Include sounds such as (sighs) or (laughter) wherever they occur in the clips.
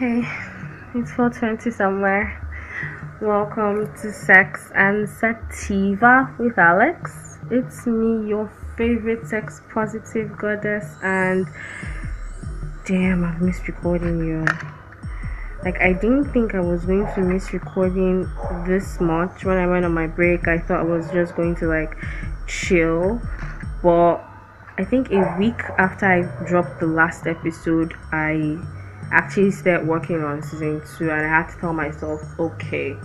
Hey, it's 420 somewhere. Welcome to Sex and Sativa with Alex. It's me, your favorite sex positive goddess, and damn, I've missed recording you. Like, I didn't think I was going to miss recording this much when I went on my break. I thought I was just going to like chill, but I think a week after I dropped the last episode, I actually started working on season two, and I had to tell myself, okay,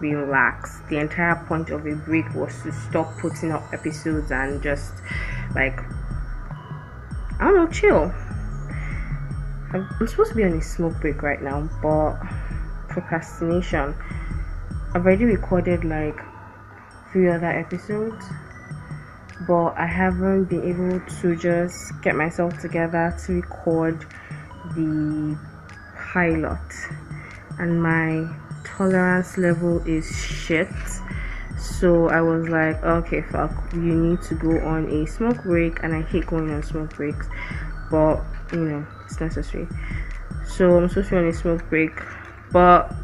relax. The entire point of a break was to stop putting up episodes and just like I don't know, chill. I'm supposed to be on a smoke break right now, but procrastination. I've already recorded like three other episodes but I haven't been able to just get myself together to record the pilot, and my tolerance level is shit. So I was like, okay, fuck, you need to go on a smoke break, and I hate going on smoke breaks, but you know, it's necessary. So I'm supposed to be on a smoke break, but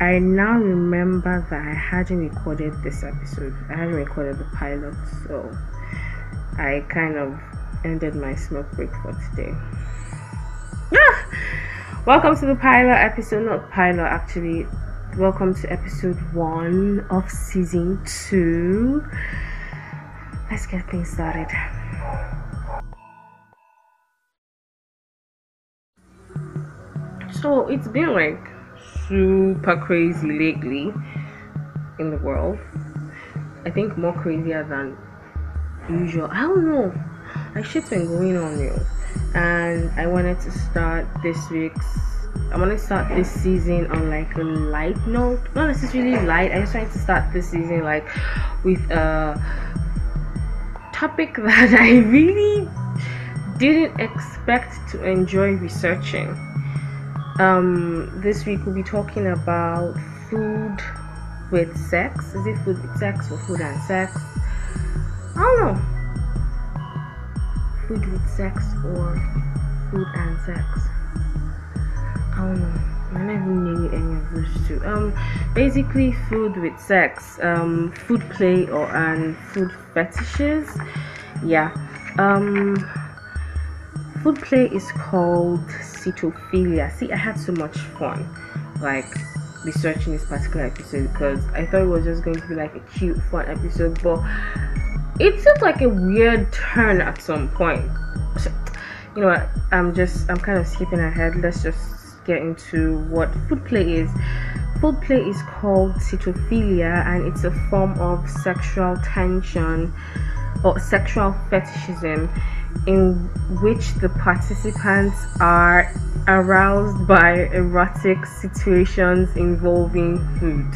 I now remember that I hadn't recorded this episode. I hadn't recorded the pilot, so I kind of ended my smoke break for today. (laughs) Welcome to the pilot episode, not pilot actually. Welcome to episode one of season two. Let's get things started. So it's been like super crazy lately in the world. I think more crazier than usual. I don't know. Like shit's been going on, yo. And I wanted to start this week's. I want to start this season on like a light note. Not necessarily light. I just wanted to start this season like with a topic (laughs) that I really didn't expect to enjoy researching um, this week we'll be talking about food with sex. Is it food with sex or food and sex? I don't know. Food with sex or food and sex. I don't know. I never knew any of those two. Um, basically, food with sex, um, food play or and food fetishes. Yeah. Um, food play is called sitophilia. See, I had so much fun, like researching this particular episode because I thought it was just going to be like a cute, fun episode, but it took like a weird turn at some point. You know what? I'm just I'm kind of skipping ahead. Let's just get into what food play is. Food play is called sitophilia, and it's a form of sexual tension or sexual fetishism in which the participants are aroused by erotic situations involving food.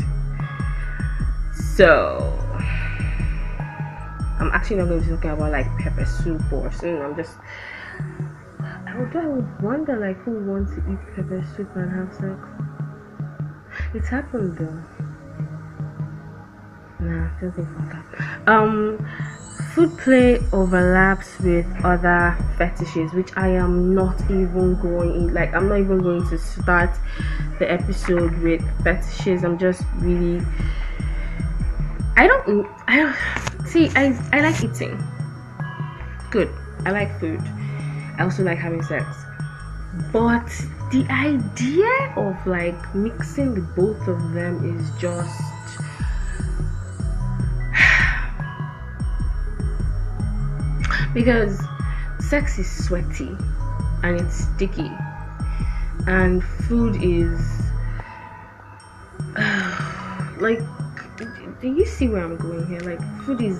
So, I'm actually not going to be talking about like pepper soup or something. I'm just. I Although I would wonder like who wants to eat pepper soup and have sex. It's happened though. Nah, don't think about that. Um, food play overlaps with other fetishes which i am not even going like i'm not even going to start the episode with fetishes i'm just really i don't i don't see i i like eating. Good. I like food. I also like having sex. But the idea of like mixing the both of them is just (sighs) because sex is sweaty and it's sticky. And food is (sighs) like do you see where i'm going here? Like food is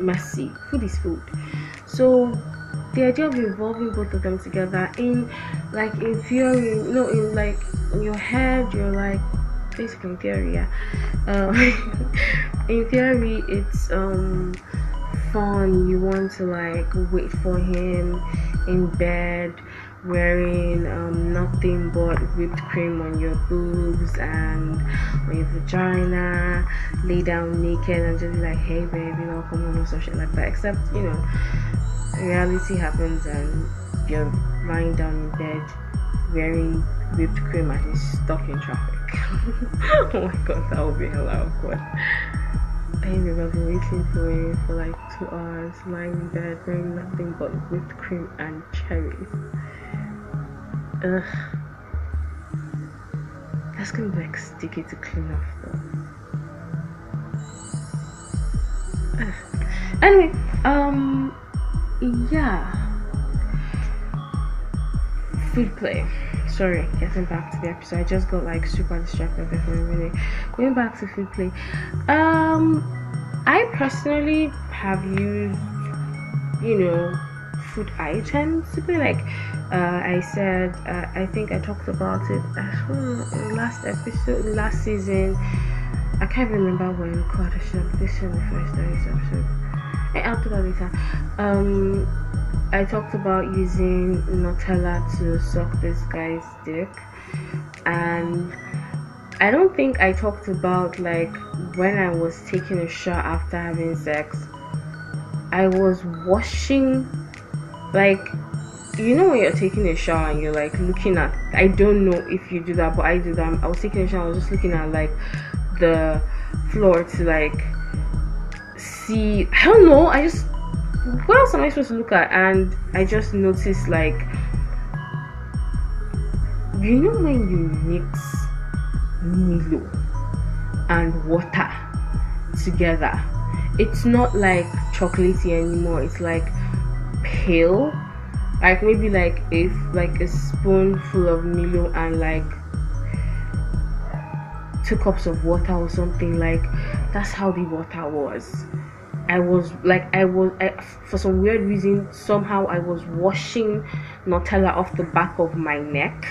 messy. Food is food. So the idea of involving both of them together in like in theory you know in like in your head you're like basically in theory yeah. Uh, (laughs) in theory it's um fun. You want to like wait for him in bed wearing um, nothing but whipped cream on your boobs and on your vagina lay down naked and just be like hey baby you know come on or some shit like that except you know reality happens and you're lying down in bed wearing whipped cream and he's stuck in traffic. (laughs) oh my god, that would be hella awkward. I remember waiting for him for like two hours, lying in bed, wearing nothing but whipped cream and cherries. Ugh. That's gonna be like sticky to clean off though. Ugh. Anyway, um, yeah. Food play. Sorry, getting back to the episode. I just got like super distracted before really going back to food play. Um, I personally have used, you know, food items to play like uh, I said, uh, I think I talked about it uh, last episode, last season. I can't remember when. God, I should have listened the first episode. I will talk about later. Um, I talked about using Nutella to suck this guy's dick, and I don't think I talked about like when I was taking a shower after having sex. I was washing, like you know when you're taking a shower and you're like looking at i don't know if you do that but i do that. I was taking a shower i was just looking at like the floor to like see i don't know i just what else am i supposed to look at? And i just noticed like you know when you mix milo and water together it's not like chocolatey anymore it's like pale like maybe like a like a spoonful of Milo and like two cups of water or something. Like that's how the water was. I was like i was I, for some weird reason somehow i was washing nutella off the back of my neck.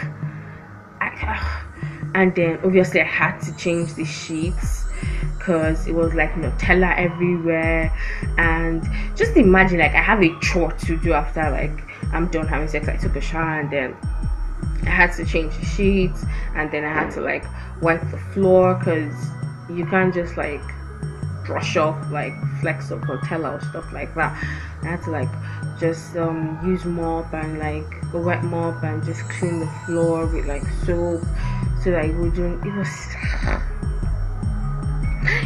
I, (sighs) and then obviously i had to change the sheets because it was like nutella everywhere. And just imagine like i have a chore to do after like I'm done having sex. I took a shower and then I had to change the sheets and then I had to like wipe the floor because you can't just like brush off like flecks of Nutella or stuff like that. I had to like just um, use mop and like a wet mop and just clean the floor with like soap so that it wouldn't. It was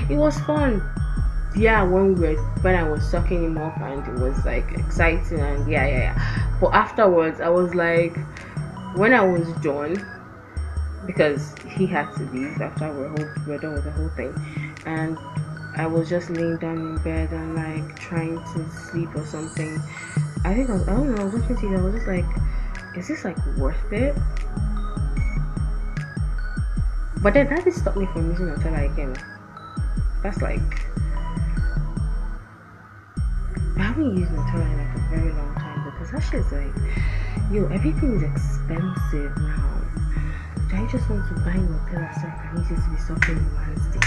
(sighs) it was fun yeah when we were when i was sucking him off and it was like exciting and yeah yeah yeah. But afterwards i was like when i was done because he had to leave after we're, we were done with the whole thing and i was just laying down in bed and like trying to sleep or something i think i was i don't know i was watching tv i was just like is this like worth it? But then that did stop me from using Nutella again that's like I haven't used Nutella in like a very long time because that shit's like, yo, everything is expensive now. Do I just want to buy Nutella so I can use it to be something romantic?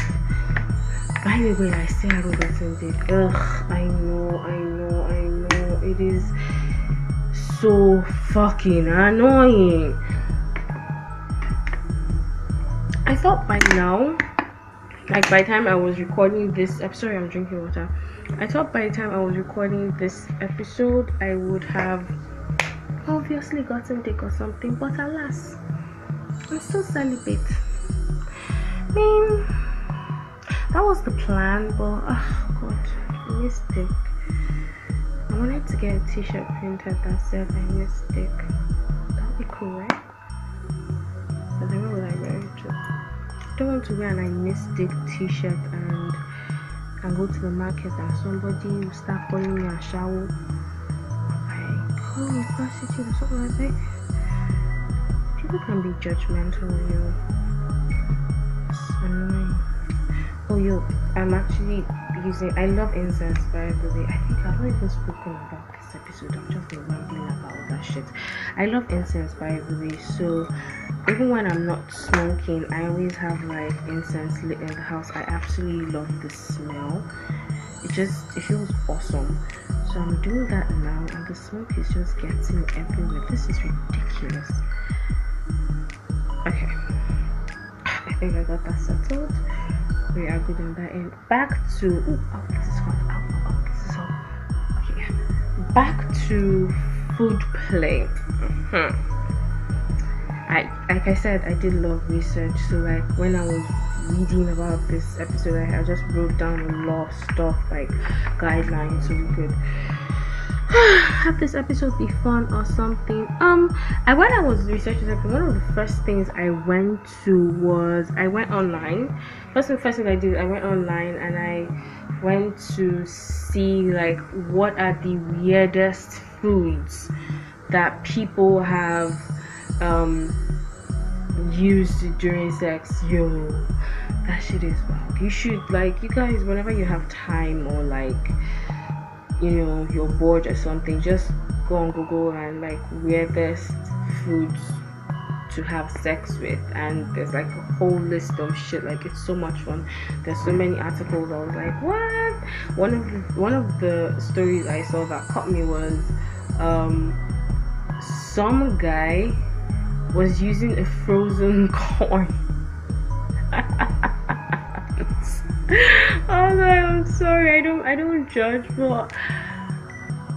By the way, I I don't get it. Ugh, I know, I know, I know. It is so fucking annoying. I thought by now, like by the time I was recording this, I'm sorry, I'm drinking water I thought by the time I was recording this episode, I would have obviously gotten dick or something, but alas, I'm still celibate. I mean, that was the plan, but oh god, I missed dick. I wanted to get a t-shirt printed that said I missed dick. That would be cool, right? But then what would I wear it? I don't want to wear an I missed dick t-shirt and can go to the market and somebody will start calling me ashawo. Like, oh, call me prostitute or something like that. People can be judgmental, yo. Oh, yo, I'm actually using. I love incense, by the way. I think I've not even spoken about this episode. I'm just rambling about all that shit. I love incense, by the way. So, even when I'm not smoking, I always have like incense lit in the house. I absolutely love the smell. It just it feels awesome. So I'm doing that now, and the smoke is just getting everywhere. This is ridiculous. Okay, I think I got that settled. We are good in that end. Back to ooh, oh, this is hot. Oh, oh, this is hot. Okay, back to food play. Mm-hmm I like I said, I did love research. So like when I was reading about this episode, I, just wrote down a lot of stuff like guidelines so we could (sighs) have this episode be fun or something. Um, I when I was researching something, one of the first things I went to was I went online. First thing, first thing I did, I went online and I went to see like what are the weirdest foods that people have um used during sex. Yo, that shit is wild. You should like you guys whenever you have time or like you know you're bored or something just go on google and like weirdest foods to have sex with and there's like a whole list of shit like it's so much fun there's so many articles i was like what one of the, one of the stories i saw that caught me was um some guy was using a frozen (laughs) corn oh no, I'm sorry. I don't I don't judge, but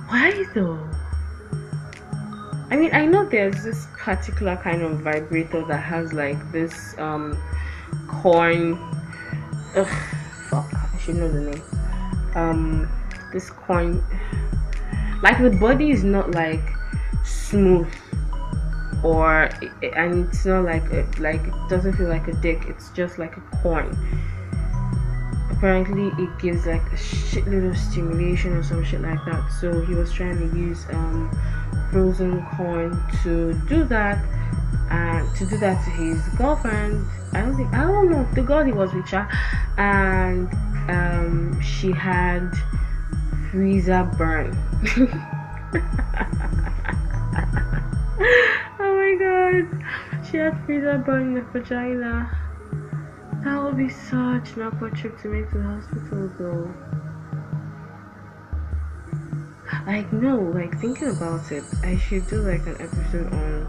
why though? I mean, I know there's this particular kind of vibrator that has like this um corn. Ugh, fuck, I should know the name. Um, this corn, like the body is not like smooth or and it's not like a, like it doesn't feel like a dick. It's just like a corn apparently it gives like a shitload of stimulation or some shit like that so he was trying to use um, frozen corn to do that and to do that to his girlfriend i don't think i don't know the girl he was with her and um, she had freezer burn (laughs) oh my god she had freezer burn in the vagina that would be such an awkward trip to make to the hospital though. Like no, like thinking about it, I should do like an episode on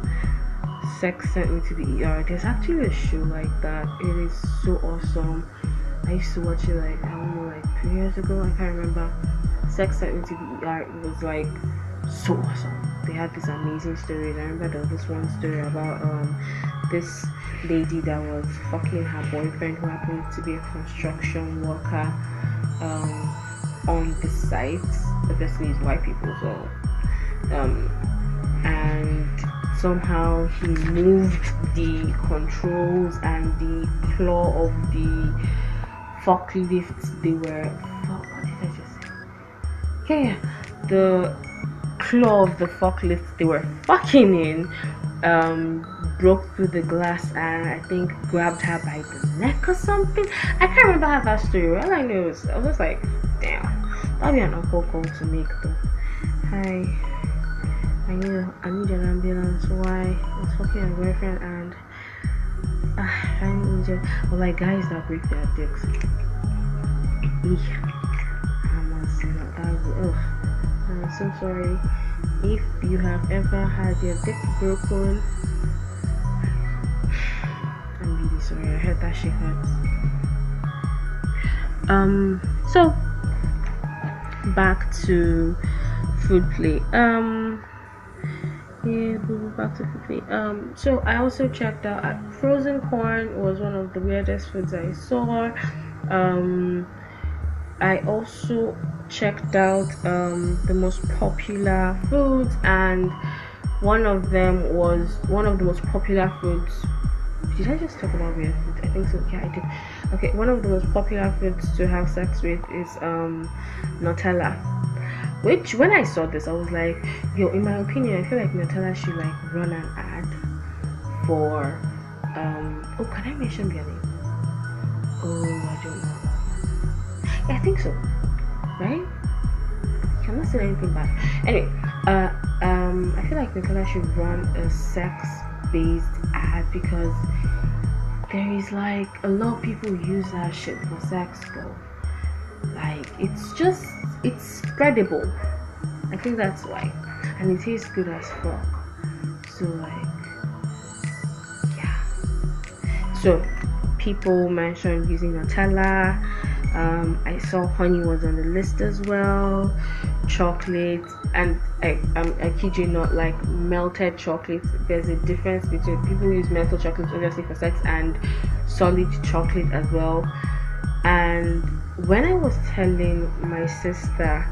sex sent me to the ER. There's actually a show like that. It is so awesome. I used to watch it like I don't know, like three years ago. I can't remember. Sex sent me to the ER. It was like so awesome. They had these amazing stories. I remember there was this one story about um this lady that was fucking her boyfriend who happened to be a construction worker um, on the site. Obviously, it's white people, so um, and somehow he moved the controls and the claw of the forklift. They were what did I just say? The claw of the forklift they were fucking in um broke through the glass and I think grabbed her by the neck or something. I can't remember how that story. All I know is I was just like, damn, that'd be an awful call to make though. Hi, I need a, I need an ambulance. Why? I was fucking a boyfriend and uh, I need it. Or like guys that break their dicks. I must not. That I'm so sorry. If you have ever had your dick broken (sighs) I'm really sorry, I heard that shit hurts. Um, so back to food play. Um, yeah, back to food play. Um, so I also checked out uh, frozen corn was one of the weirdest foods I saw. Um, I also checked out um the most popular foods and one of them was one of the most popular foods did I just talk about weird food? I think so. Yeah, I did. Okay, one of the most popular foods to have sex with is um Nutella. Which when I saw this, I was like, yo, in my opinion, I feel like Nutella should like run an ad for um oh can I mention their name? Oh I don't I think so. Right? I'm not saying anything bad. Anyway, uh um I feel like Nutella should run a sex based ad because there is like a lot of people use that shit for sex though. Like it's just it's spreadable. I think that's why. And it tastes good as fuck. So like yeah. So people mentioned using Nutella. Um, I saw honey was on the list as well. Chocolate, and I, I'm, I kid you not, like melted chocolate. There's a difference between people use melted chocolate obviously for sex and solid chocolate as well. And when I was telling my sister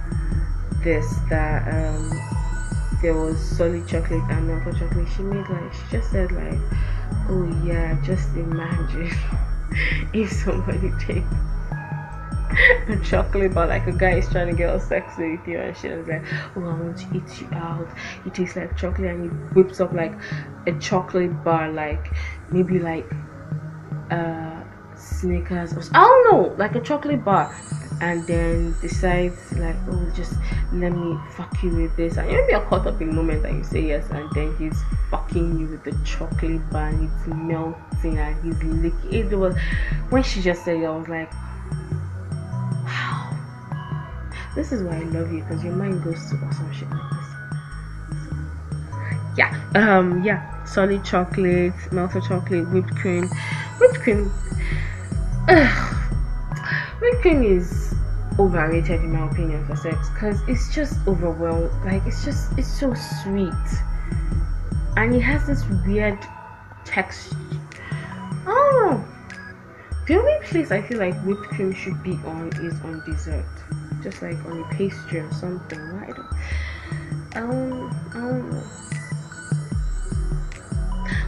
this that um, there was solid chocolate and melted chocolate, she made like she just said like, oh yeah, just imagine (laughs) if somebody (laughs) takes (laughs) chocolate bar like a guy is trying to get all sexy with you and she was like oh i want to eat you out. It tastes like chocolate and he whips up like a chocolate bar like maybe like uh snickers or i don't know like a chocolate bar. And then decides like oh just let me fuck you with this. And maybe you're caught up in the moment that you say yes and then he's fucking you with the chocolate bar and it's melting and he's licking. It was when she just said it i was like this is why I love you because your mind goes to awesome shit like this. yeah, um, yeah, solid chocolate, melted chocolate, whipped cream, whipped cream. Ugh. Whipped cream is overrated in my opinion for sex because it's just overwhelmed. Like it's just it's so sweet, and it has this weird texture. Oh, the only place I feel like whipped cream should be on is on dessert just like on a pastry or something. I don't, I don't, I don't know.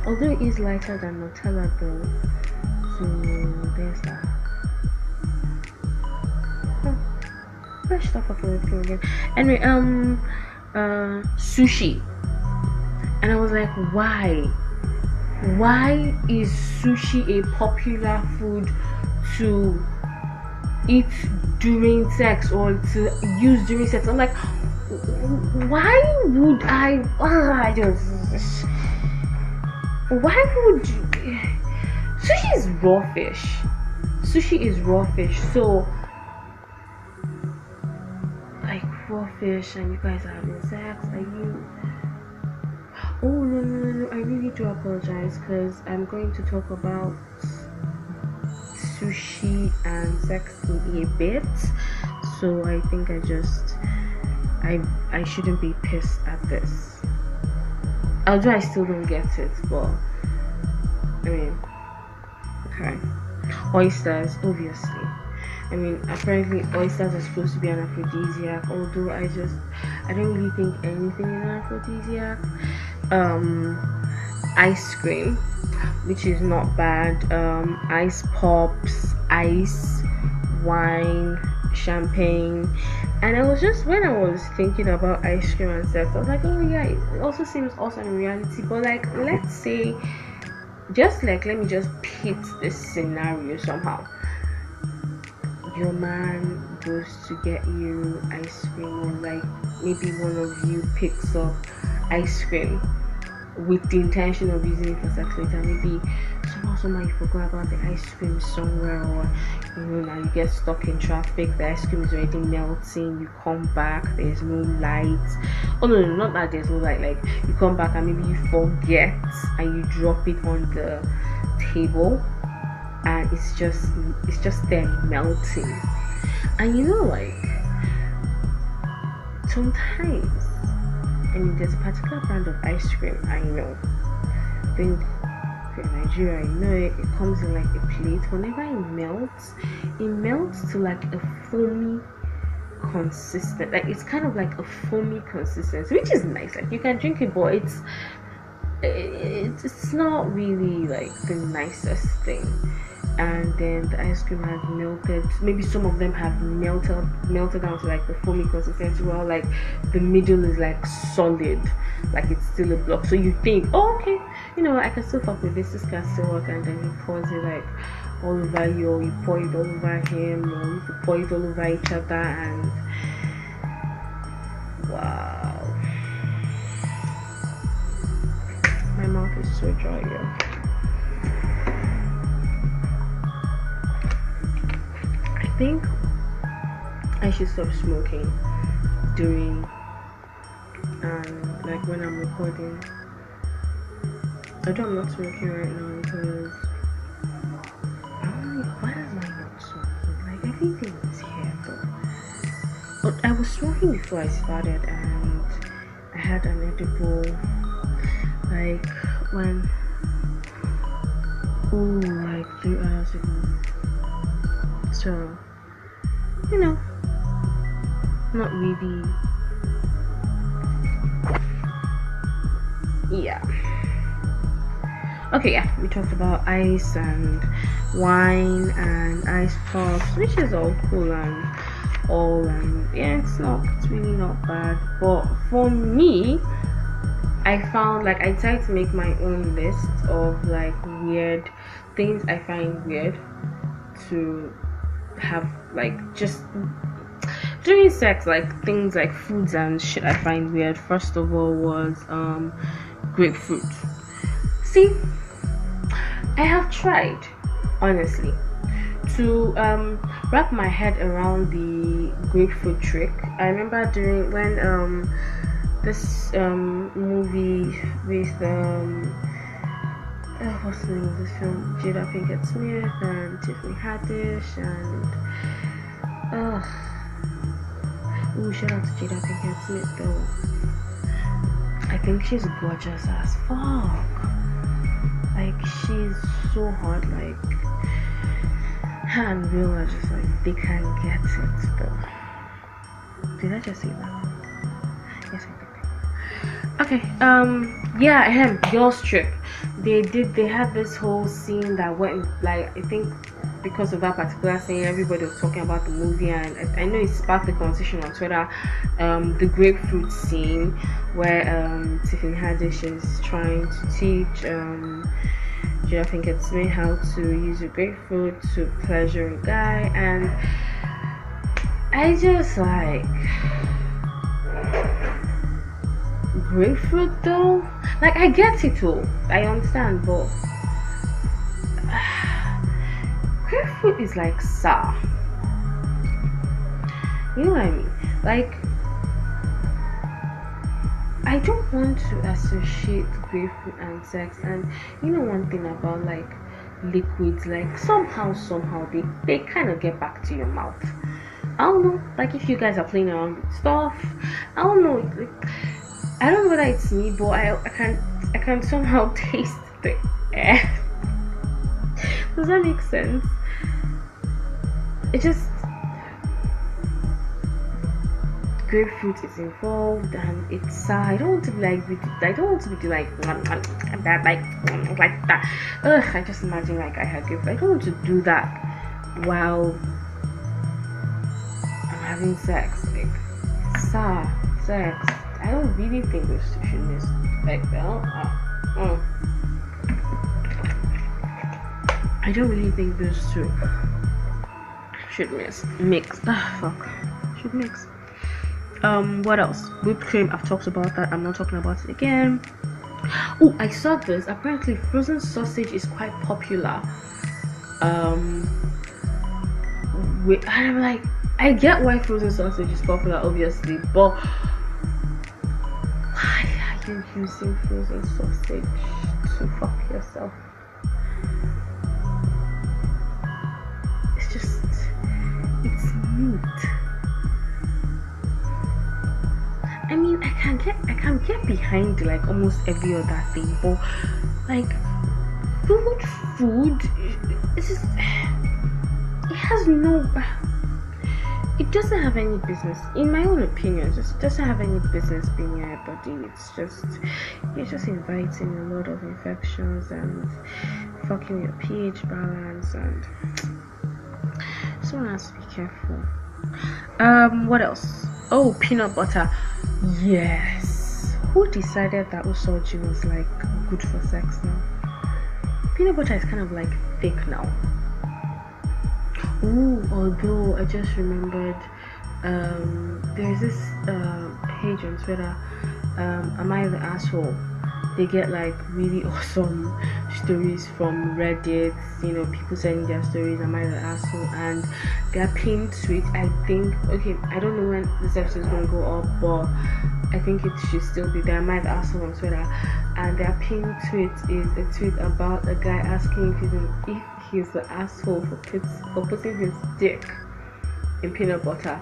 Although it is lighter than Nutella though, so there's that. Fresh stuff up with again. Anyway, um, uh, sushi, and I was like, why? Why is sushi a popular food to eat during sex or to use during sex. I'm like, why would I? Oh, I just. Why would you? Sushi is raw fish. Sushi is raw fish. So, like raw fish, and you guys are having sex. Are you? Oh no no no! no. I really do apologize because I'm going to talk about sushi and sex in a bit. So i think i just i i shouldn't be pissed at this. Although i still don't get it but i mean okay oysters obviously. I mean, apparently oysters are supposed to be an aphrodisiac, although I just I don't really think anything is an aphrodisiac. Um, ice cream which is not bad. Um, ice pops ice wine champagne. And I was just when I was thinking about ice cream and sex I was like oh yeah it also seems awesome in reality. But like let's say just like let me just pit this scenario somehow. Your man goes to get you ice cream or like maybe one of you picks up ice cream with the intention of using it for sex later. Maybe somehow somebody forgot about the ice cream somewhere, or you know, now you get stuck in traffic, the ice cream is already melting, you come back, there's no light. Oh no, no, not that there's no light, like you come back and maybe you forget and you drop it on the table and it's just it's just there melting. And you know like sometimes I mean, there's a particular brand of ice cream I know. I think in Nigeria, you know, it, it comes in like a plate. Whenever it melts, it melts to like a foamy consistent like it's kind of like a foamy consistency which is nice like you can drink it but it's, it's not really like the nicest thing and then the ice cream has melted. Maybe some of them have melted melted down to like the foamy consistency while like the middle is like solid like it's still a block. So you think oh okay you know i can still fuck with this this can still work and then you pour it like all over you or you pour it all over him or you pour it all over each other and wow. My mouth is so dry yeah think I should stop smoking during um like when I'm recording. Although I'm not smoking right now because why am I not smoking? Like everything is here though. But I was smoking before I started and I had an edible like when oh like three hours ago. So you know. Not really. Yeah. Okay yeah we talked about ice and wine and ice pops which is all cool and all and yeah it's not it's really not bad. But for me i found like i tried to make my own list of like weird things i find weird to have like just during sex like things like foods and shit i find weird. First of all was um grapefruit. See i have tried honestly to um, wrap my head around the grapefruit trick. I remember during when um, this um, movie with um, uh, what's the name of this film jada pinkett smith and tiffany haddish and uh, oh shout out to jada pinkett smith though. I think she's gorgeous as fuck. Like she's so hot like and Will are just like they can't get it though. Did I just say that okay um yeah him girls trip. They did they had this whole scene that went like I think because of that particular scene everybody was talking about the movie and I, I know it sparked the conversation on Twitter um, the grapefruit scene where um, Tiffany Haddish is trying to teach um, think it's me how to use a grapefruit to pleasure a guy and I just like grapefruit though like I get it all. I understand but (sighs) grapefruit is like sour you know what I mean? Like I don't want to associate grapefruit and sex and you know one thing about like liquids like somehow somehow they they kind of get back to your mouth. I don't know like if you guys are playing around with stuff I don't know like, I don't know whether it's me but I, I can I can somehow (laughs) taste the air. Does that make sense? It just grapefruit is involved and it's uh, I don't want to be like I don't want to be like that like like that. Ugh I just imagine like I had grapefruit. I don't want to do that while I'm having sex like sa sex I don't really think this should miss like well uh, uh. I don't really think those two should miss mix ah fuck should mix. Um what else? Whipped cream i've talked about that i'm not talking about it again. Oh i saw this apparently frozen sausage is quite popular. Um and i'm like i get why frozen sausage is popular obviously but you using frozen sausage to fuck yourself it's just it's meat I mean, I can get I can get behind like almost every other thing, but like food, food, it's just it has no. It doesn't have any business, in my own opinion. it doesn't have any business being in your body. It's just it's just inviting a lot of infections and fucking your pH balance and someone has to be careful. Um, what else? Oh, peanut butter. Yes. Who decided that Usoji was like good for sex now? Peanut butter is kind of like thick now. Oh, although I just remembered um, there's this uh, page on Twitter, um, Am I the Asshole? they get like really (laughs) awesome stories from Reddit, you know, people sending their stories, am I the asshole? And their pinned tweet, I think, okay, I don't know when this episode is going to go up, but I think it should still be there. Am I the asshole on Twitter? And their pinned tweet is a tweet about a guy asking if he's, if he's the asshole for, put, for putting his dick in peanut butter.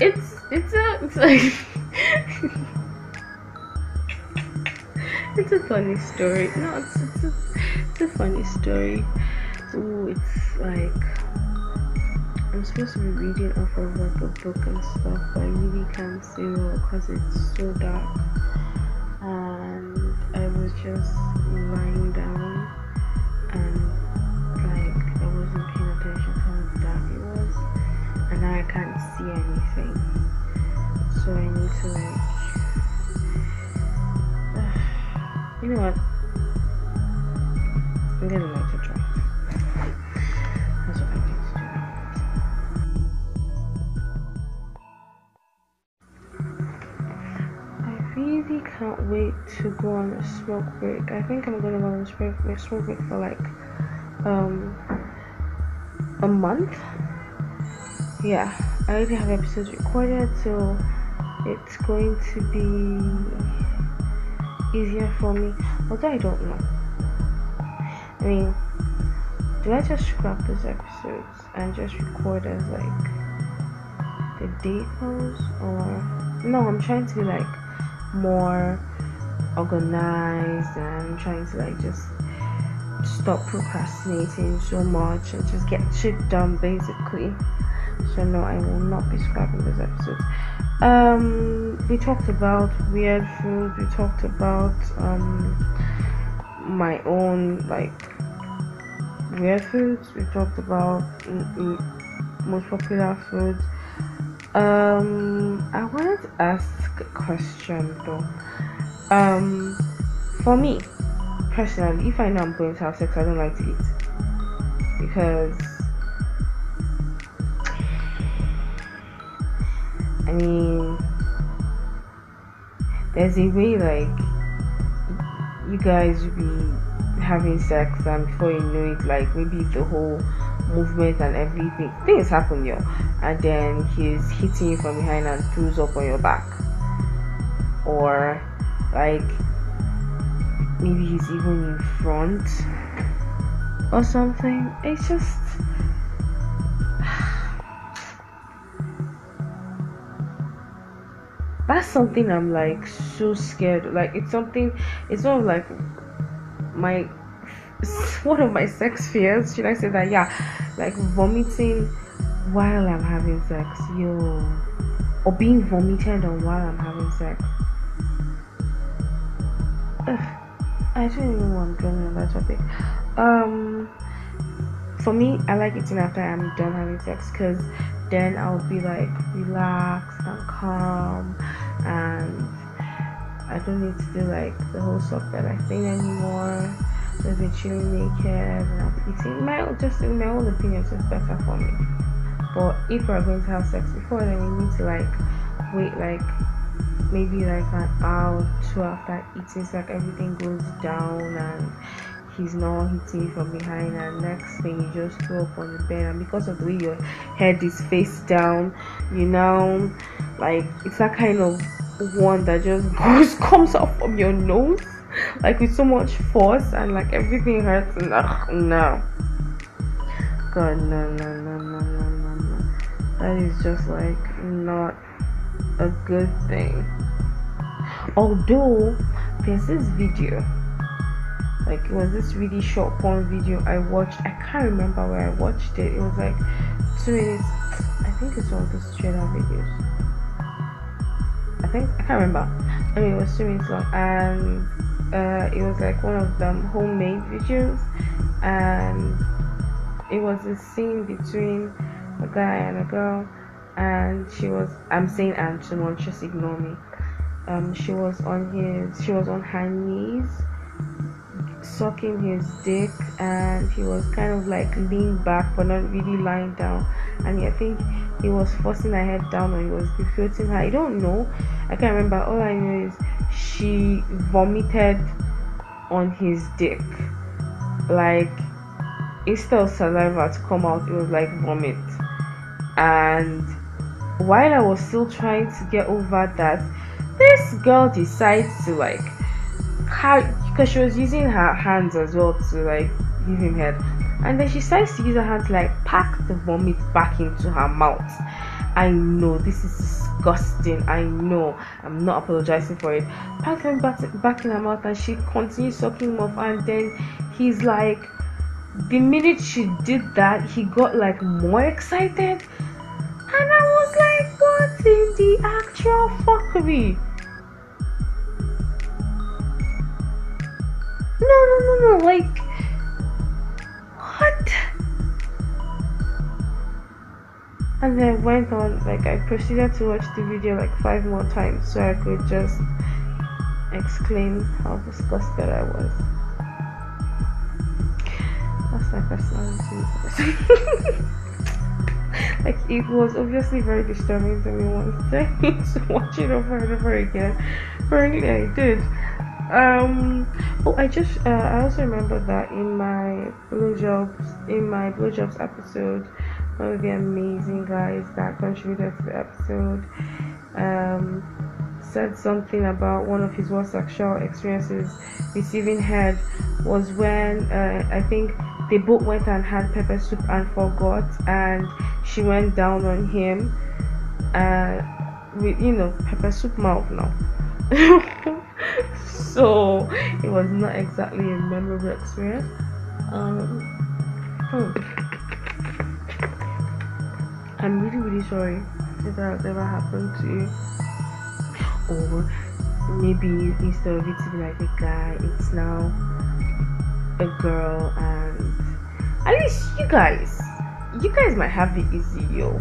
It's, it's a, it's like. (laughs) it's a funny story. No, it's, it's, a, it's a funny story. Ooh, it's like I'm supposed to be reading off of like a book and stuff, but I really can't see well because it's so dark. And I was just lying down and wasn't paying attention how dark it was, and now I can't see anything. So I need to like, (sighs) you know what? I'm gonna light a try. That's what I need to do. I really can't wait to go on a smoke break. I think I'm gonna go on a smoke break, smoke break for like um a month. Yeah, I already have episodes recorded, so it's going to be easier for me. Although I don't know. I mean, do I just scrap those episodes and just record as like the day goes, or no? I'm trying to be like more organized and I'm trying to like just stop procrastinating so much and just get shit done basically. So no, I will not be scrapping this episode. Um, we talked about weird food. We talked about um my own like weird foods. We talked about most popular foods. Um, I wanted to ask a question though. Um, for me personally, if I know I'm going to have sex, I don't like to eat. Because I mean, there's a way like you guys will be having sex, and before you know it, like maybe the whole movement and everything things happen, yo, and then he's hitting you from behind and throws up on your back, or like maybe he's even in front or something. It's just (sighs) that's something I'm like so scared. Like it's something. It's not like my (laughs) one of my sex fears. Should I say that? Yeah, like vomiting while I'm having sex, yo, or being vomited on while I'm having sex. Ugh. I don't even want to on that topic. Um, for me, I like eating after I'm done having sex because then I'll be like relaxed and calm, and I don't need to do like the whole stuff that I think anymore. Just be chilling naked and be eating. My just in my own opinion, it's better for me. But if we're going to have sex before, then we need to like wait like maybe like an hour two after eating so like everything goes down and he's not hitting from behind and next thing you just throw up on the bed and because of the way your head is face down you know like it's that kind of one that just (laughs) goes comes off from your nose like with so much force and like everything hurts and ugh, no. God no no no no no no. That is just like not a good thing. Although there's this video. Like it was this really short porn video I watched. I can't remember where I watched it. It was like two minutes. I think it's one of those trailer videos. I think I can't remember. I mean it was two minutes long. And uh, it was like one of them homemade videos. And it was a scene between a guy and a girl and she was i'm saying and someone just ignore me. Um she was on his she was on her knees sucking his dick and he was kind of like leaned back but not really lying down. And i think he was forcing her head down or he was floating her. I don't know. I can't remember. All i know is she vomited on his dick. Like instead of saliva to come out it was like vomit. And while I was still trying to get over that, this girl decides to like, because she was using her hands as well to like give him head, and then she decides to use her hand to like pack the vomit back into her mouth. I know this is disgusting. I know. I'm not apologizing for it. Packed him back, back in her mouth and she continues sucking him off. And then he's like, the minute she did that, he got like more excited. And I was like, what in the actual fuckery? No, no, no, no. Like, what? and then went on like i proceeded to watch the video like five more times so i could just exclaim how disgusted i was that's my personality (laughs) (laughs) like it was obviously very disturbing to me once (laughs) to watch it over and over again. Apparently i did um oh i just uh, i also remember that in my blowjobs in my blowjobs episode one of the amazing guys that contributed to the episode um, said something about one of his worst sexual experiences receiving head was when uh, I think they both went and had pepper soup and forgot, and she went down on him uh, with you know pepper soup mouth now. (laughs) so it was not exactly a memorable experience. Um, hmm. I'm really, really sorry if that has ever happened to you. Or maybe instead of it to be like a guy, it's now a girl, and at least you guys, you guys might have it easy, yo.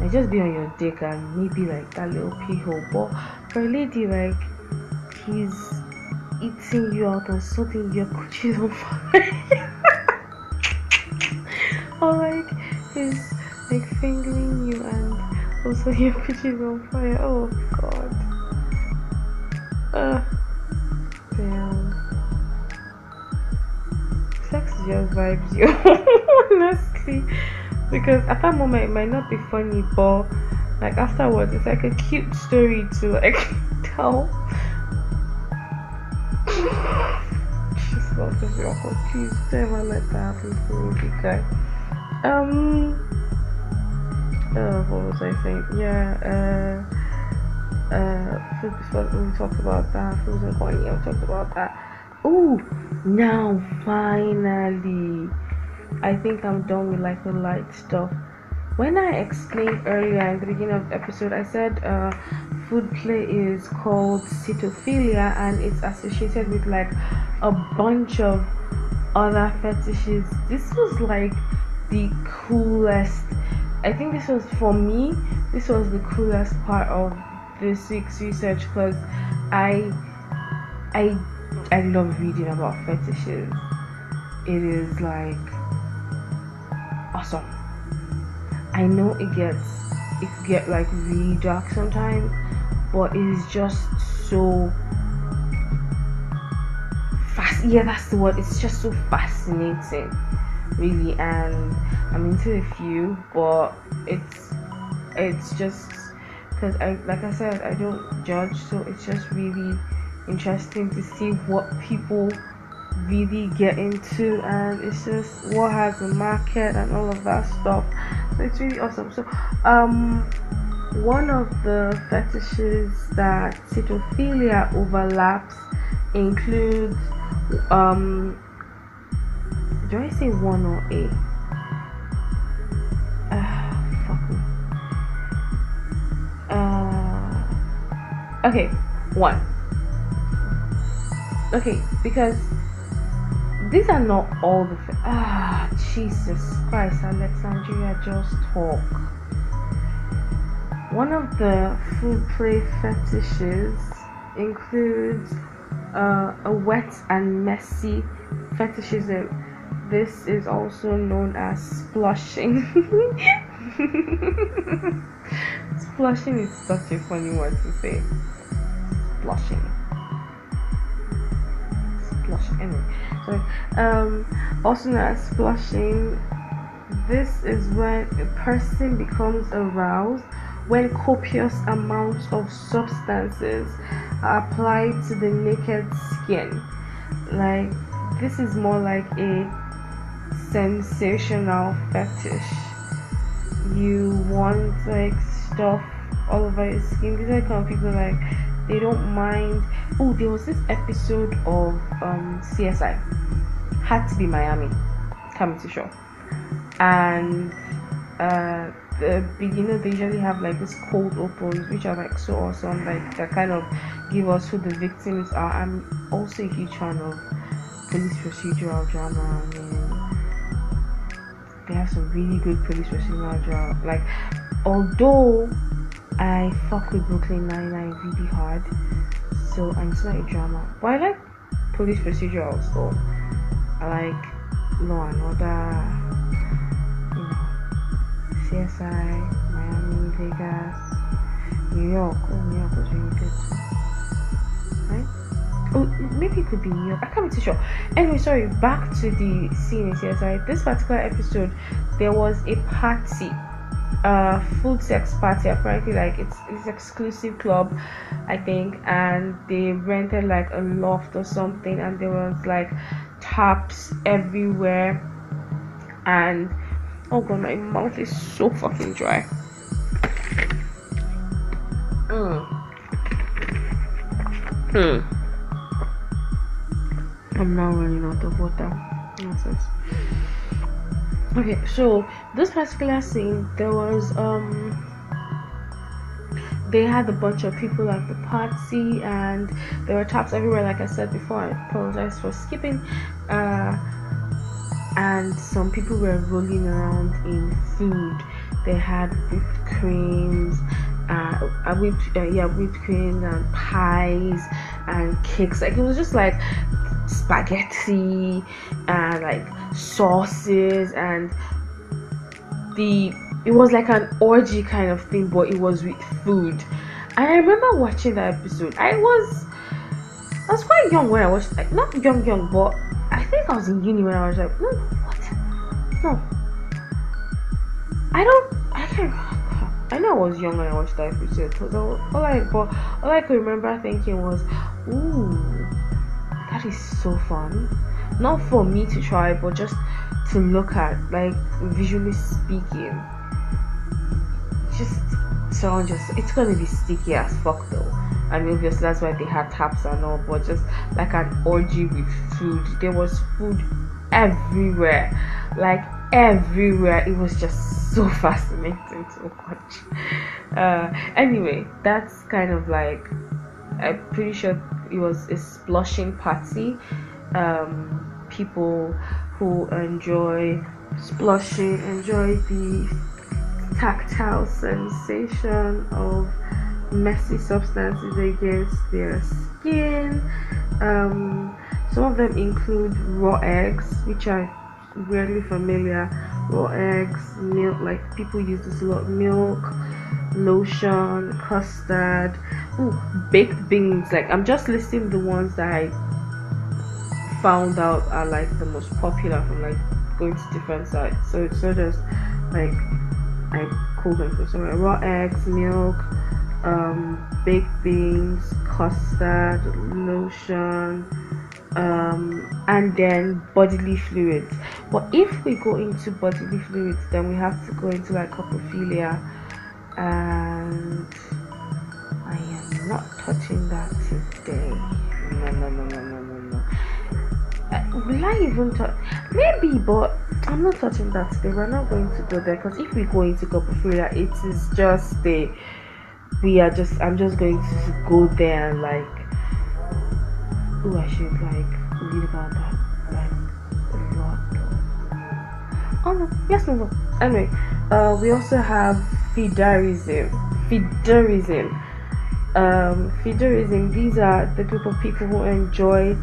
And just be on your dick and maybe like that little pee hole. But for a lady, like, he's eating you out and something your coochies on fire. or like, he's like fingering you and also your pitches on fire. Oh god. Uh, damn. Sex just vibes you, (laughs) honestly. Because at that moment it might not be funny, but like afterwards it's like a cute story to like (laughs) tell. She's not just awkward. Please never let that happen to me, big guy. Um uh, what was I saying? Yeah, uh, uh, we talked about that. Yeah, we talked about that. Oh, now finally, I think I'm done with like the light stuff. When I explained earlier in the beginning of the episode, I said uh, food play is called sitophilia and it's associated with like a bunch of other fetishes. This was like the coolest I think this was for me. This was the coolest part of six research because I, I, I love reading about fetishes. It is like awesome. I know it gets it get like really dark sometimes, but it is just so fast. Yeah, that's the word. It's just so fascinating really and i'm into a few but it's it's just because i like i said i don't judge so it's just really interesting to see what people really get into and it's just what has the market and all of that stuff so it's really awesome so um one of the fetishes that sitophilia overlaps includes um do I say one or a? Okay, one. Okay, because these are not all the. ah, Jesus Christ, Alexandria, just talk. One of the food play fetishes includes uh, a wet and messy fetishism this is also known as sploshing. (laughs) sploshing is such a funny word to say. Sploshing. Sploshing. Anyway, so um, also known as sploshing. This is when a person becomes aroused when copious amounts of substances are applied to the naked skin. Like this is more like a sensational fetish. You want like stuff all over your skin. These are kind of people like they don't mind. Oh, there was this episode of um, CSI, had to be Miami, coming to show, and uh, the beginner they usually have like this cold opens, which are like so awesome, like that kind of give us who the victims are. I'm also a huge fan of police procedural drama. I mean, they have some really good police procedural drama. Like, although I fuck with Brooklyn Nine Nine really hard, so I'm not a drama. But I like police procedurals though. I like Law and Order, you know, CSI, Miami, Vegas, New York. Oh, New York was really good. Right? Oh, maybe it could be New York. I can't be too sure. Anyway, sorry. Back to the scene in CSI. This particular episode, there was a party uh full sex party apparently like it's it's exclusive club i think and they rented like a loft or something and there was like taps everywhere and oh god my mouth is so fucking dry. Mm. hmm. I'm now running out of water. Nonsense. Okay so this particular scene there was um they had a bunch of people at the party and there were taps everywhere like i said before i apologize for skipping uh and some people were rolling around in food. They had whipped creams uh, whipped uh, yeah whipped creams and pies and cakes. Like it was just like spaghetti and like sauces and the it was like an orgy kind of thing but it was with food. And i remember watching that episode. I was i was quite young when i watched like not young young but i think i was in uni when i was like no what? No. I don't i can't I know I was young when I watched that episode. So all I but all I could remember thinking was, "Ooh, that is so fun not for me to try but just to look at like visually speaking just sound just it's gonna be sticky as fuck though. Mean obviously that's why they had taps and all but just like an orgy with food. There was food everywhere. Like everywhere. It was just (laughs) so fascinating to watch. Uh anyway that's kind of like i'm pretty sure it was a splashing party. Um, people who enjoy sploshing enjoy the tactile sensation of messy substances against their skin. Um, some of them include raw eggs, which are weirdly familiar. Raw eggs, milk, like people use this a lot. Milk, lotion, custard, ooh, baked beans. Like I'm just listing the ones that I found out are like the most popular from like going to different sites. So it's not just like I call them for some raw eggs, milk, um, baked beans, custard, lotion, um, and then bodily fluids. But if we go into bodily fluids, then we have to go into like coprophilia and I am not touching that today. No, no, no, no, no. Will I even touch? Maybe, but I'm not touching that today. We're not going to go there because if we go into coprophilia, it is just the we are just. I'm just going to go there and like. Oh, I should like read about that like a lot. Oh no, yes, no, no. Anyway, uh, we also have Feederism. Feederism. Um, Feederism. These are the group of people who enjoy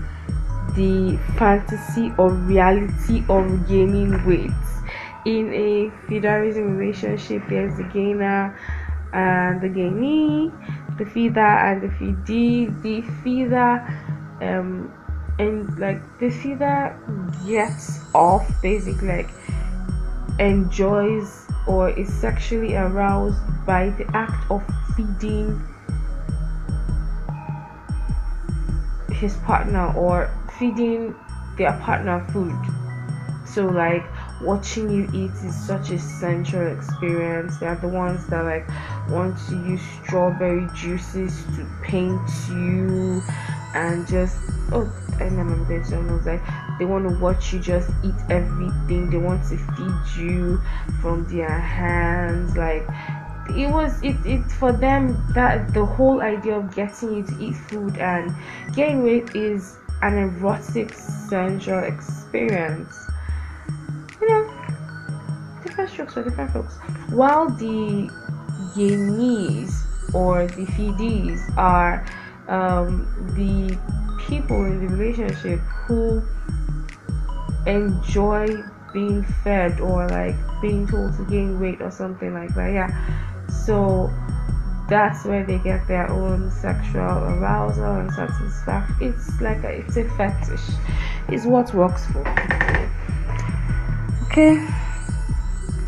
the fantasy or reality of gaining weight. In a Feederism relationship, there's the gainer and the gainee, the feeder and the feedee. The feeder, um, and like the feeder gets off basically like enjoys or is sexually aroused by the act of feeding his partner or feeding their partner food. So, like, watching you eat is such a sensual experience. They are the ones that like want to use strawberry juices to paint you and just oh and I remember this almost like they want to watch you just eat everything. They want to feed you from their hands like it was it, it for them that the whole idea of getting you to eat food and getting weight is an erotic sensual experience. You know different strokes for different folks. While the yenis or the feedees are um, the people in the relationship who enjoy being fed or like being told to gain weight or something like that yeah. So that's where they get their own sexual arousal and satisfaction. It's like a, it's a fetish. It's what works for people. Okay.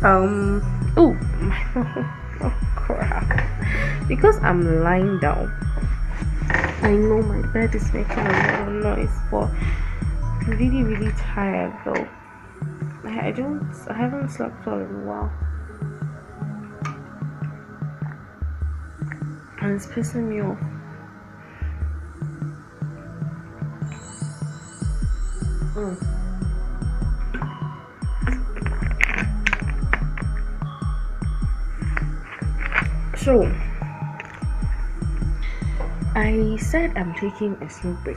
Um. Oh my. (laughs) Oh crap. Because I'm lying down. I know my bed is making a lot of noise, but I'm really really tired though. I don't. I haven't slept for a while. And it's pissing me off. Mm. So, I said I'm taking a smoke break.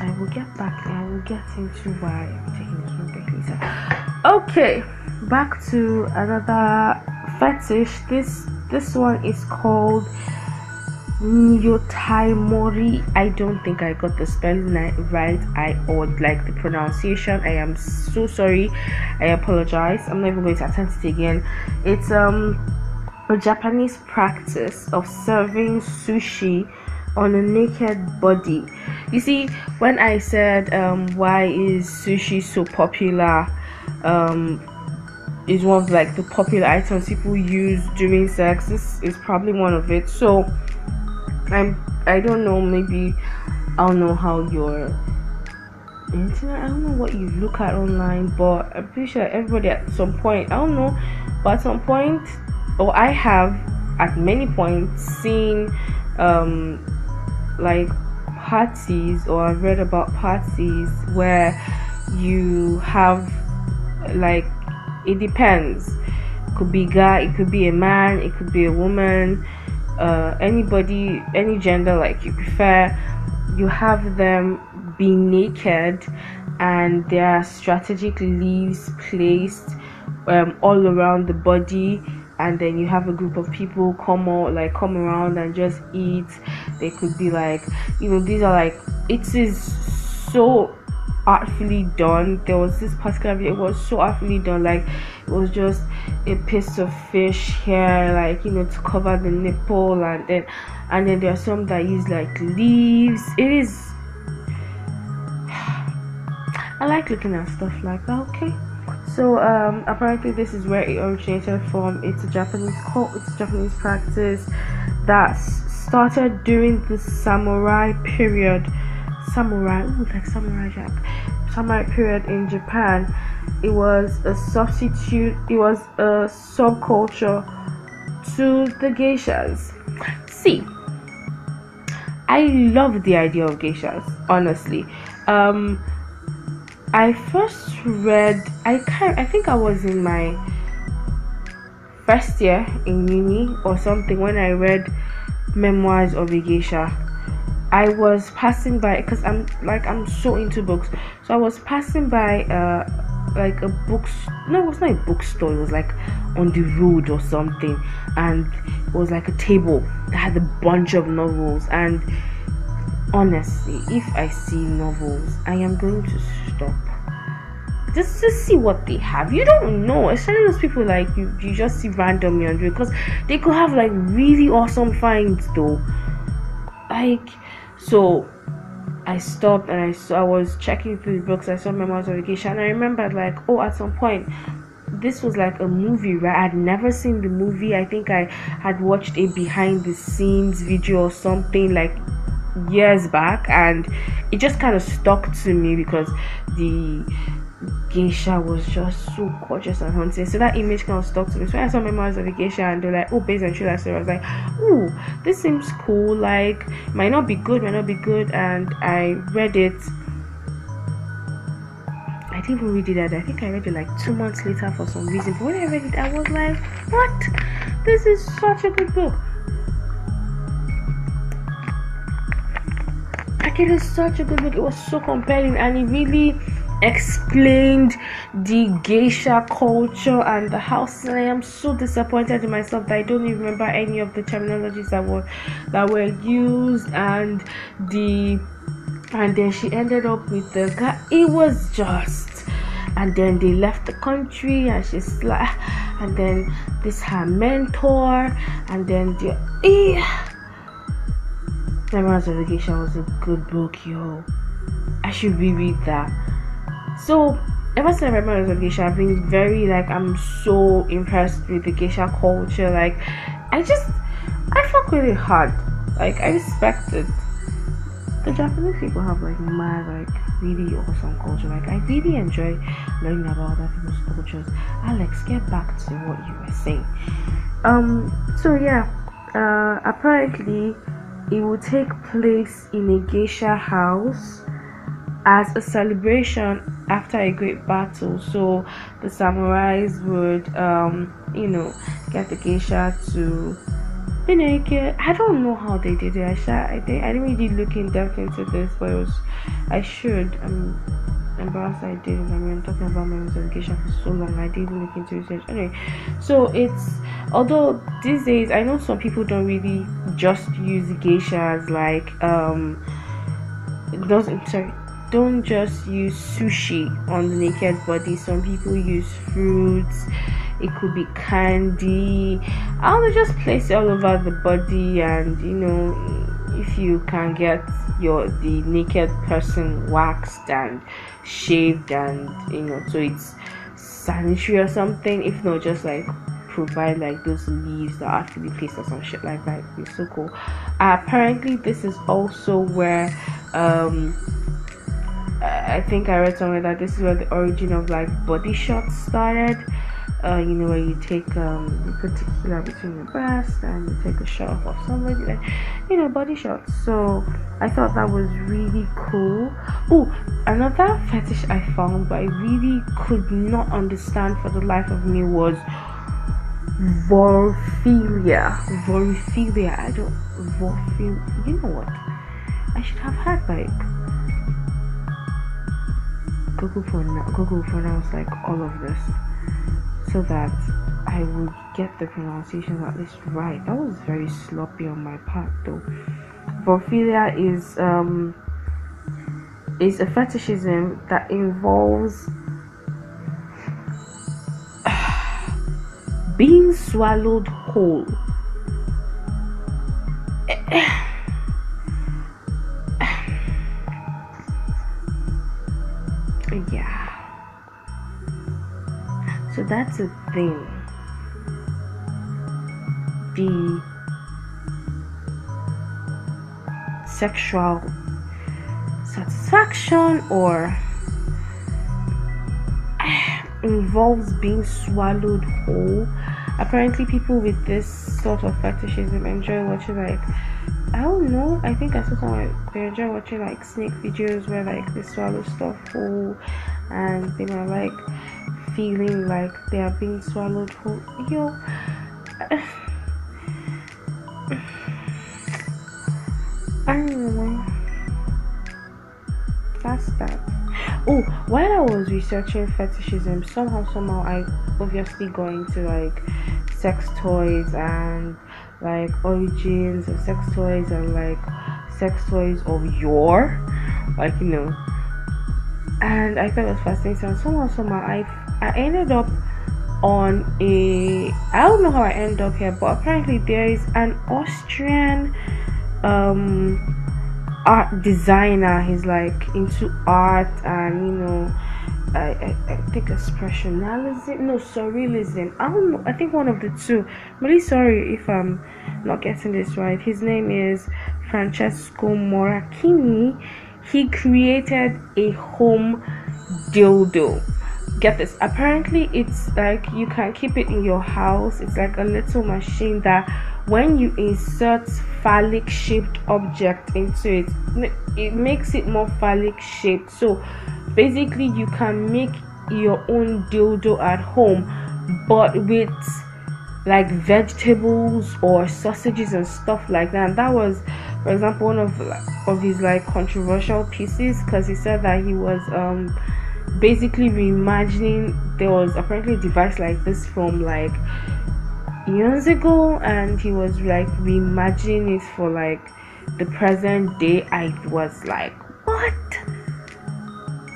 I will get back. I will get into why I'm taking a smoke break later. Okay, back to another fetish. This this one is called Mori. I don't think I got the spelling right. I or like the pronunciation. I am so sorry. I apologize. I'm not even going to attempt it again. It's um a Japanese practice of serving sushi on a naked body. You see, when I said um, why is sushi so popular, um, is one of like the popular items people use during sex. This is probably one of it. So I'm I don't know, maybe I don't know how your internet I don't know what you look at online, but I'm pretty sure everybody at some point I don't know, but at some point or I have at many points seen um like parties or I've read about parties where you have like it depends. It could be guy it could be a man it could be a woman uh, anybody any gender like you prefer. You have them be naked and there are strategic leaves placed um, all around the body and then you have a group of people come out like come around and just eat. They could be like you know these are like it is so artfully done. There was this particular video, it was so artfully done, like it was just a piece of fish here, like you know, to cover the nipple, and then and then there are some that use like leaves. It is. (sighs) I like looking at stuff like that. Okay. So um, apparently this is where it originated from. It's a Japanese cult. It's a Japanese practice that started during the samurai period samurai, ooh, like samurai jack, samurai period in Japan, it was a substitute, it was a subculture to the geishas. See, I love the idea of geishas, honestly. Um, I first read, I can't, I think I was in my first year in uni or something when I read Memoirs of a Geisha I was passing by because I'm like I'm so into books. So I was passing by uh like a book no it was not a bookstore, it was like on the road or something and it was like a table that had a bunch of novels and honestly if I see novels I am going to stop just to see what they have. You don't know, especially those people like you, you just see randomly on because they could have like really awesome finds though. Like so I stopped and I saw I was checking through the books. I saw Memoirs of a Geisha, and I remembered like, oh, at some point, this was like a movie, right? I'd never seen the movie. I think I had watched a behind the scenes video or something like years back, and it just kind of stuck to me because the geisha was just so gorgeous and haunting. So that image kind of stuck to me. So I saw memoirs of the geisha and they're like, oh, based on life story, I was like, oh, this seems cool. Like, might not be good, might not be good. And I read it. I didn't even read it I think I read it like two months later for some reason. But when I read it, I was like, what? This is such a good book. Like, it is such a good book. It was so compelling and it really explained the geisha culture and the house. And I am so disappointed in myself that I don't remember any of the terminologies that were that were used and the and then she ended up with the guy. It was just and then they left the country and she's like and then this her mentor and then the eh, Memoirs of the Geisha was a good book yo. I should reread that so ever since I remember read my geisha, I've been very like I'm so impressed with the geisha culture. Like I just I fuck really hard. Like I respect it. The Japanese people have like mad like really awesome culture. Like I really enjoy learning about other people's cultures. Alex, get back to what you were saying. Um so yeah, uh apparently it will take place in a geisha house as a celebration after a great battle. So the samurais would, um, you know, get the geisha to be naked. I don't know how they did it. I, sh- I, did, I didn't really look in depth into this, but it was, I should. I'm embarrassed I didn't. I mean, talking about memories of geisha for so long, I didn't look into research. Anyway, so it's although these days I know some people don't really just use geisha as like um. It doesn't sorry don't just use sushi on the naked body. Some people use fruits. It could be candy. I don't know just place it all over the body and you know if you can get your the naked person waxed and shaved and you know so it's sanitary or something. If not just like provide like those leaves that to be placed or some shit like that. It's so cool. Uh, apparently this is also where um I think I read somewhere that this is where the origin of like body shots started. Uh, you know, where you take um, tequila between your breasts and you take a shot of somebody, like you know, body shots. So I thought that was really cool. Oh, another fetish I found, but I really could not understand for the life of me was vorophilia. Vorophilia. I don't vorophilia. You know what? I should have had like Google for Google pronounce like all of this so that I would get the pronunciation at least right. That was very sloppy on my part though. Vorophilia is um is a fetishism that involves (sighs) being swallowed whole. (sighs) So that's a thing. The sexual satisfaction or (sighs) involves being swallowed whole. Apparently, people with this sort of fetishism enjoy watching like I don't know. I think I saw someone they enjoy watching like snake videos where like they swallow stuff whole and they might like feeling like they are being swallowed whole. Yo, Oh, while I was researching fetishism, somehow, somehow, I obviously got into like sex toys and like origins of sex toys and like sex toys of yore, like you know. And I thought it was fascinating. And somehow, somehow, I I ended up on a I don't know how I ended up here, but apparently there is an Austrian um art designer. He's like into art and you know I, I, I think expressionism no surrealism. I don't know. I think one of the two. I'm really sorry if I'm not getting this right. His name is Francesco Moracchini. He created a home dildo. Get this. Apparently it's like you can keep it in your house. It's like a little machine that when you insert phallic shaped object into it it makes it more phallic shaped. So basically you can make your own dildo at home but with like vegetables or sausages and stuff like that. And that was for example one of of his like controversial pieces because he said that he was um basically reimagining there was apparently a device like this from like years ago and he was like reimagining it for like the present day. I was like what?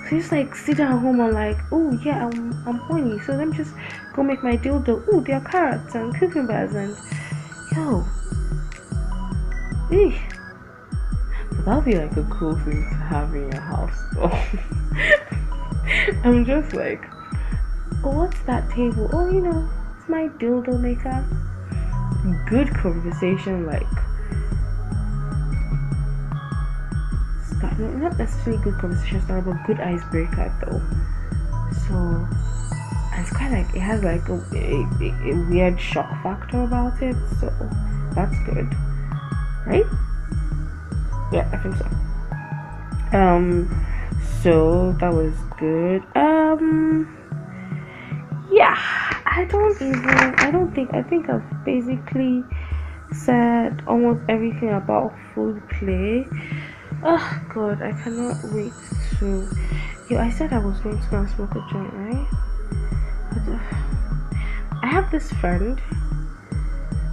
So he's like sitting at home. And like oh yeah i'm i'm horny. So let me just go make my dildo. Oh there are carrots and cucumbers and yo. Eesh. But that'll be like a cool thing to have in your house though. (laughs) I'm just like, oh, what's that table? Oh, you know, it's my dildo maker. Good conversation, like, start, not necessarily good conversation starter, but good icebreaker though. So, it's quite like, it has like a, a, a weird shock factor about it, so that's good, right? Yeah, I think so. Um, so that was good um yeah i don't even i don't think i think i've basically said almost everything about food play. Oh god i cannot wait to yo i said i was going to go and smoke a joint right? But, uh, i have this friend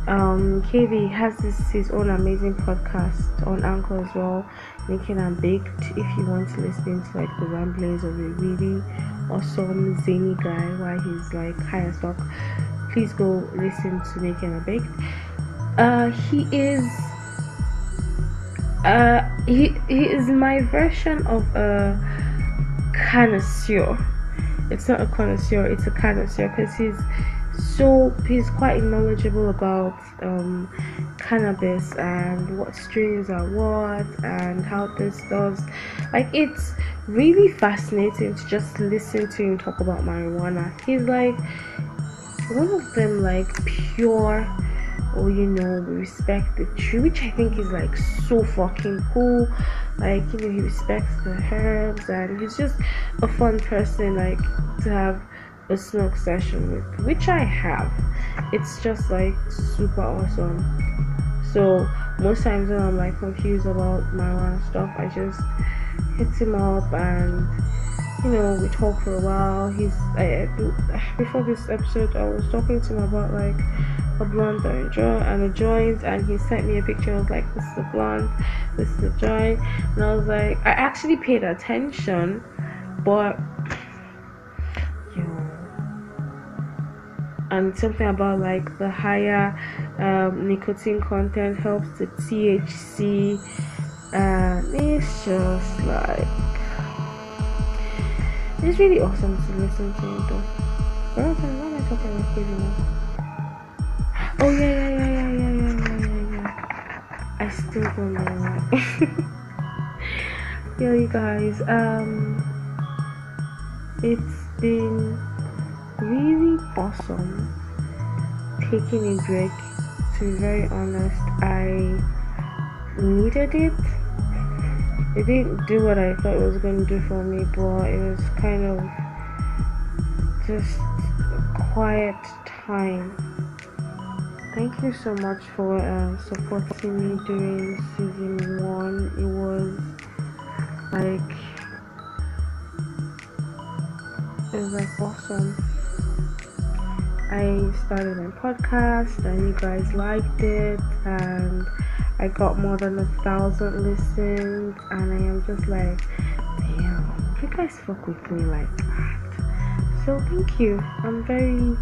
um kv has this his own amazing podcast on anchor as well Naked and Baked if you want to listen to like the ramblings of a really awesome zany guy while he's like high as fuck please go listen to Naked and Baked. Uh he is uh he he is my version of a connoisseur. It's not a connoisseur it's a connoisseur because he's so he's quite knowledgeable about um, cannabis and what strains are what and how this does like it's really fascinating to just listen to him talk about marijuana. He's like one of them like pure or you know respect the tree which i think is like so fucking cool. Like you know he respects the herbs and he's just a fun person like to have a smoke session with, which I have. It's just like super awesome. So most times when I'm like confused about marijuana stuff, I just hit him up and you know we talk for a while. He's I, before this episode, I was talking to him about like a blunt and a and a joint, and he sent me a picture. I was like, "This is a blunt, this is a joint," and I was like, I actually paid attention, but and something about like the higher um, nicotine content helps the THC and it's just like it's really awesome to listen to it though. Am I talking crazy now? Oh yeah yeah yeah yeah yeah yeah yeah yeah I still don't know why. (laughs) Yo you guys, um it's been really awesome taking a break to be very honest i needed it. It didn't do what i thought it was going to do for me but it was kind of just a quiet time. Thank you so much for uh, supporting me during season one. It was like it was like awesome I started my podcast and you guys liked it and I got more than a thousand listens and I am just like damn you guys fuck with me like that. So thank you. I'm very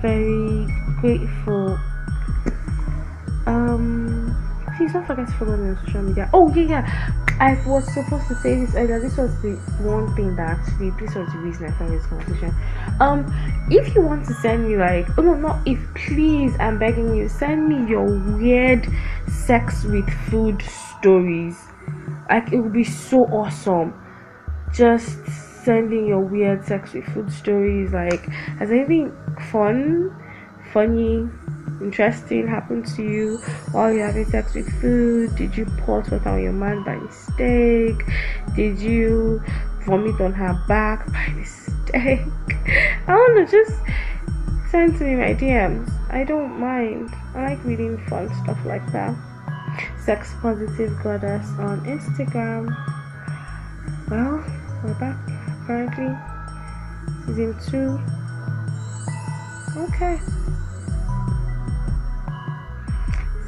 very grateful. Um please don't forget to follow me on social media. Oh yeah yeah I was supposed to say this earlier. This was the one thing that actually this was the reason I found this conversation. Um, if you want to send me like, oh no, not if, please, I'm begging you, send me your weird sex with food stories. Like it would be so awesome. Just sending your weird sex with food stories. Like, has anything fun, funny, interesting happened to you while you're having sex with food? Did you pour water on your man by mistake? Did you vomit on her back by (laughs) mistake? I want to just send to me my DMs. I don't mind. I like reading fun stuff like that. Sex Positive Goddess on Instagram. Well, we're back currently. Season 2. Okay.